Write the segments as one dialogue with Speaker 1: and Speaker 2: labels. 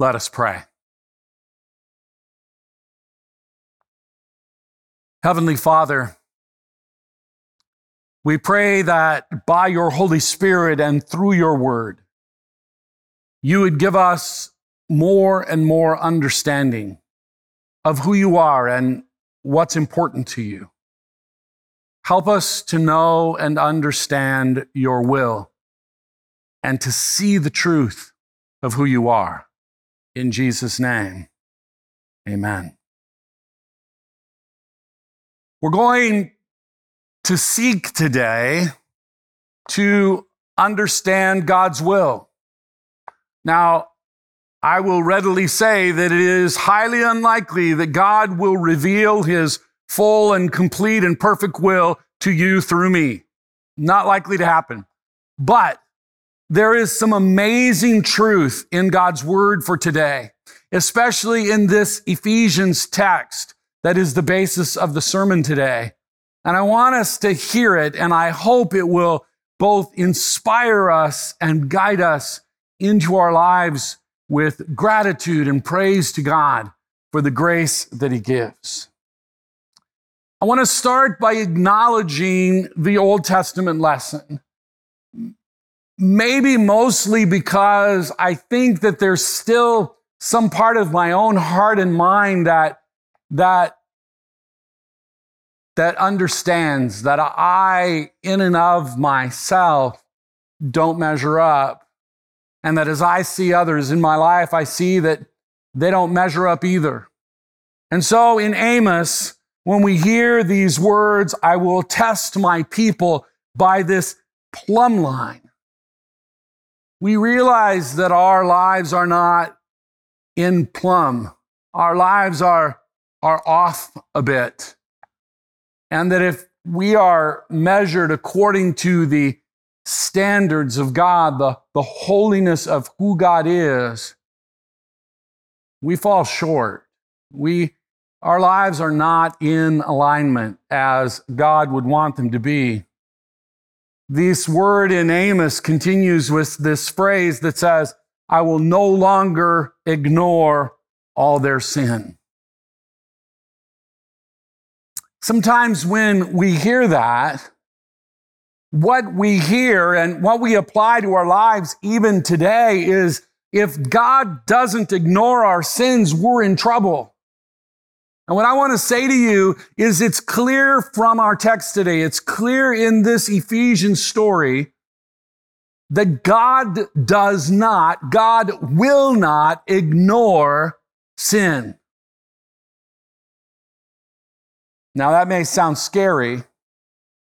Speaker 1: Let us pray. Heavenly Father, we pray that by your Holy Spirit and through your word, you would give us more and more understanding of who you are and what's important to you. Help us to know and understand your will and to see the truth of who you are. In Jesus' name, amen. We're going to seek today to understand God's will. Now, I will readily say that it is highly unlikely that God will reveal his full and complete and perfect will to you through me. Not likely to happen. But there is some amazing truth in God's word for today, especially in this Ephesians text that is the basis of the sermon today. And I want us to hear it, and I hope it will both inspire us and guide us into our lives with gratitude and praise to God for the grace that He gives. I want to start by acknowledging the Old Testament lesson maybe mostly because I think that there's still some part of my own heart and mind that that that understands that I in and of myself don't measure up and that as I see others in my life I see that they don't measure up either. And so in Amos when we hear these words I will test my people by this plumb line we realize that our lives are not in plumb. Our lives are, are off a bit. And that if we are measured according to the standards of God, the, the holiness of who God is, we fall short. We, our lives are not in alignment as God would want them to be. This word in Amos continues with this phrase that says, I will no longer ignore all their sin. Sometimes when we hear that, what we hear and what we apply to our lives even today is if God doesn't ignore our sins, we're in trouble. And what I want to say to you is it's clear from our text today, it's clear in this Ephesians story that God does not, God will not ignore sin. Now that may sound scary.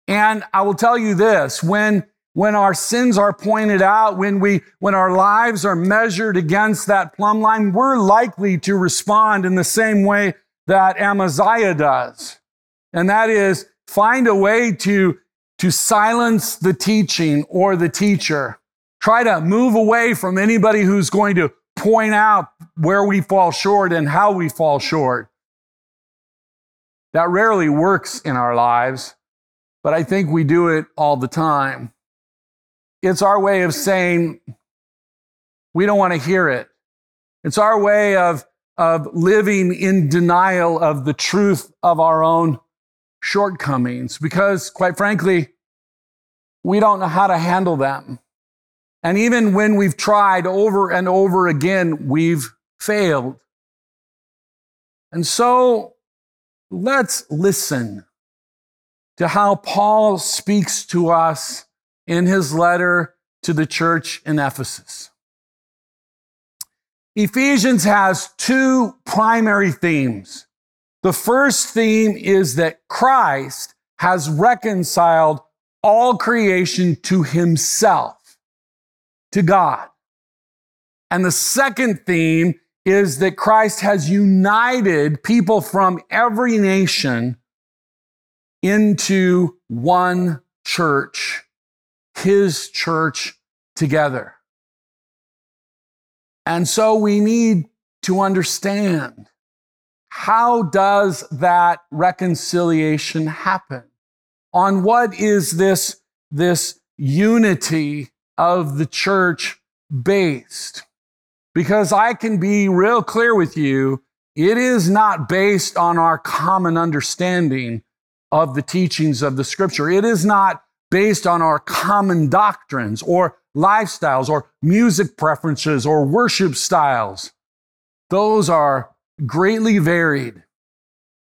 Speaker 1: And I will tell you this, when when our sins are pointed out, when we, when our lives are measured against that plumb line, we're likely to respond in the same way that Amaziah does, and that is find a way to, to silence the teaching or the teacher. Try to move away from anybody who's going to point out where we fall short and how we fall short. That rarely works in our lives, but I think we do it all the time. It's our way of saying, we don't want to hear it. It's our way of of living in denial of the truth of our own shortcomings because, quite frankly, we don't know how to handle them. And even when we've tried over and over again, we've failed. And so let's listen to how Paul speaks to us in his letter to the church in Ephesus. Ephesians has two primary themes. The first theme is that Christ has reconciled all creation to himself, to God. And the second theme is that Christ has united people from every nation into one church, his church together. And so we need to understand how does that reconciliation happen? On what is this, this unity of the church based? Because I can be real clear with you, it is not based on our common understanding of the teachings of the scripture. It is not based on our common doctrines or lifestyles or music preferences or worship styles. Those are greatly varied.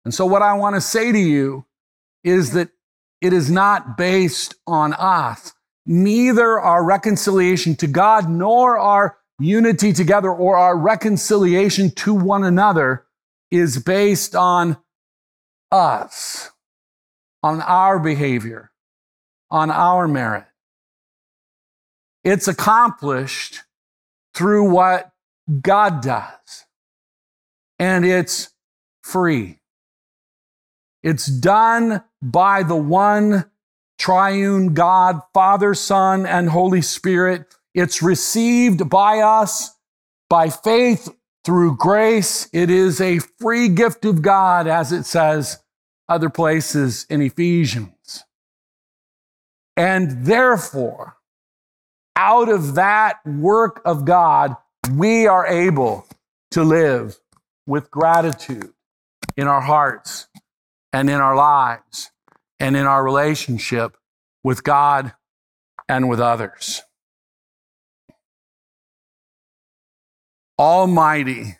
Speaker 1: And so, what I want to say to you is that it is not based on us. Neither our reconciliation to God nor our unity together or our reconciliation to one another is based on us, on our behavior, on our merit. It's accomplished through what God does, and it's free. It's done by the one triune God, Father, Son, and Holy Spirit. It's received by us by faith through grace. It is a free gift of God, as it says other places in Ephesians. And therefore, out of that work of God, we are able to live with gratitude in our hearts and in our lives and in our relationship with God and with others. Almighty,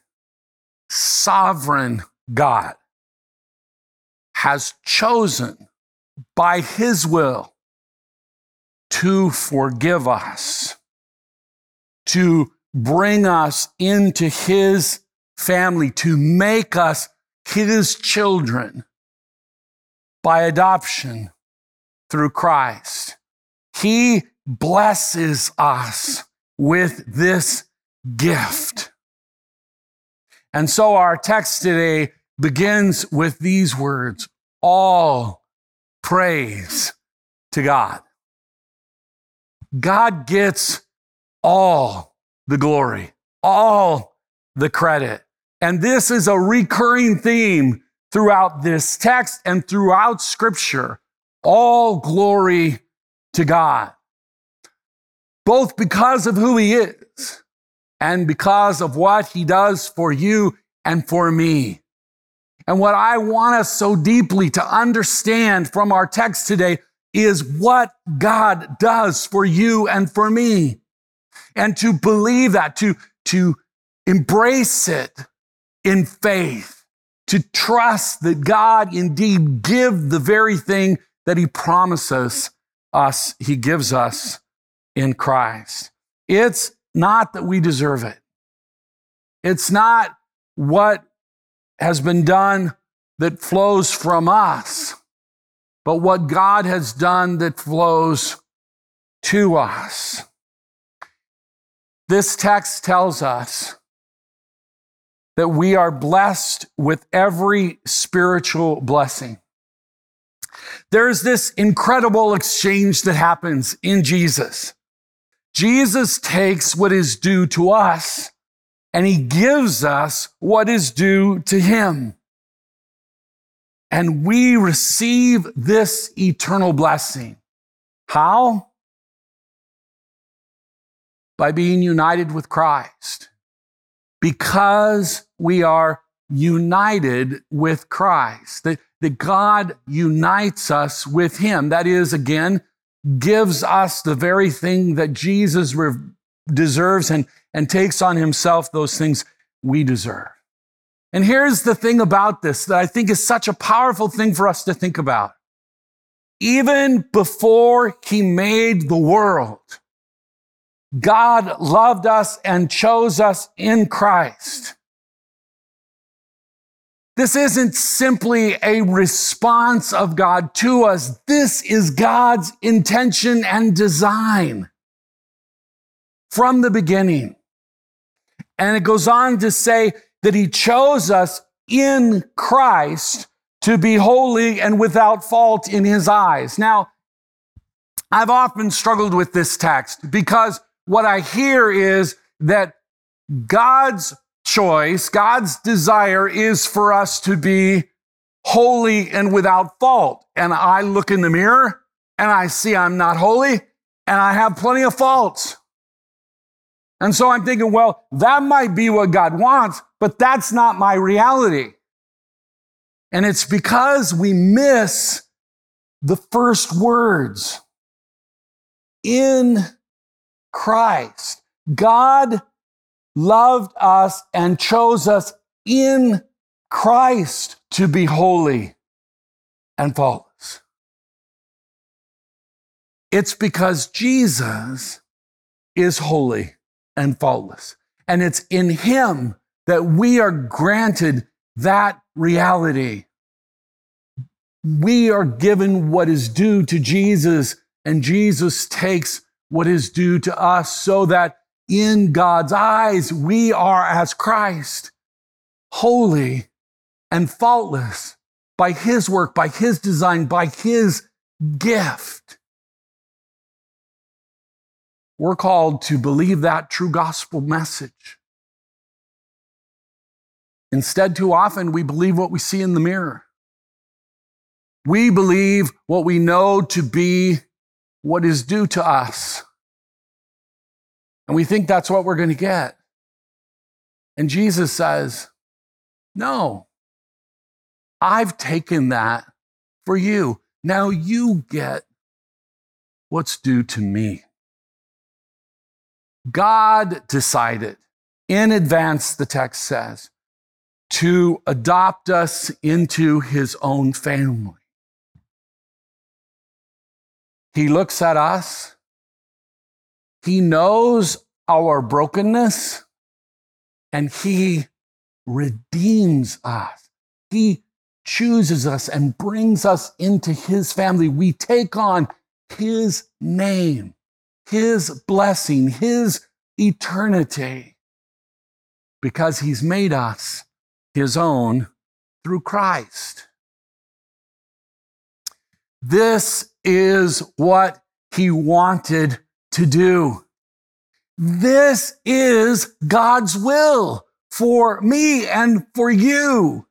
Speaker 1: sovereign God has chosen by His will to forgive us, to bring us into His family, to make us His children by adoption through Christ. He blesses us with this gift. And so our text today begins with these words all praise to God. God gets all the glory, all the credit. And this is a recurring theme throughout this text and throughout Scripture. All glory to God, both because of who He is and because of what He does for you and for me. And what I want us so deeply to understand from our text today is what God does for you and for me. And to believe that, to, to embrace it in faith, to trust that God indeed give the very thing that he promises us, he gives us in Christ. It's not that we deserve it. It's not what has been done that flows from us but what God has done that flows to us. This text tells us that we are blessed with every spiritual blessing. There's this incredible exchange that happens in Jesus. Jesus takes what is due to us and he gives us what is due to him and we receive this eternal blessing. How? By being united with Christ. Because we are united with Christ, that, that God unites us with Him. That is, again, gives us the very thing that Jesus re- deserves and, and takes on Himself those things we deserve. And here's the thing about this that I think is such a powerful thing for us to think about. Even before he made the world, God loved us and chose us in Christ. This isn't simply a response of God to us. This is God's intention and design from the beginning. And it goes on to say, that he chose us in Christ to be holy and without fault in his eyes. Now, I've often struggled with this text because what I hear is that God's choice, God's desire is for us to be holy and without fault. And I look in the mirror and I see I'm not holy and I have plenty of faults. And so I'm thinking, well, that might be what God wants, but that's not my reality. And it's because we miss the first words in Christ. God loved us and chose us in Christ to be holy and faultless. It's because Jesus is holy and faultless. And it's in Him that we are granted that reality. We are given what is due to Jesus, and Jesus takes what is due to us so that in God's eyes, we are as Christ, holy and faultless by His work, by His design, by His gift. We're called to believe that true gospel message. Instead, too often, we believe what we see in the mirror. We believe what we know to be what is due to us. And we think that's what we're going to get. And Jesus says, No, I've taken that for you. Now you get what's due to me. God decided in advance, the text says, to adopt us into his own family. He looks at us, he knows our brokenness, and he redeems us. He chooses us and brings us into his family. We take on his name, his blessing, his eternity, because he's made us his own through Christ. This is what he wanted to do. This is God's will for me and for you.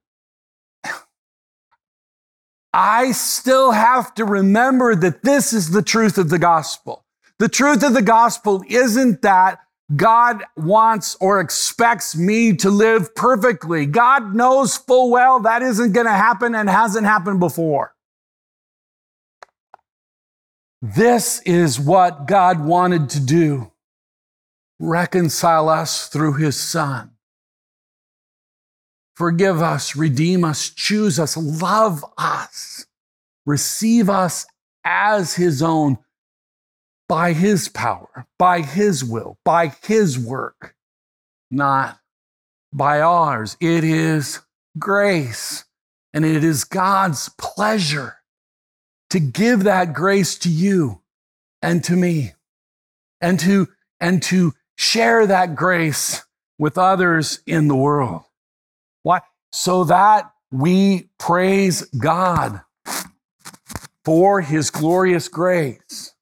Speaker 1: I still have to remember that this is the truth of the gospel. The truth of the gospel isn't that God wants or expects me to live perfectly. God knows full well that isn't going to happen and hasn't happened before. This is what God wanted to do reconcile us through his Son. Forgive us, redeem us, choose us, love us, receive us as his own by his power, by his will, by his work, not by ours. It is grace and it is God's pleasure to give that grace to you and to me and to and to share that grace with others in the world. Why? So that we praise God for his glorious grace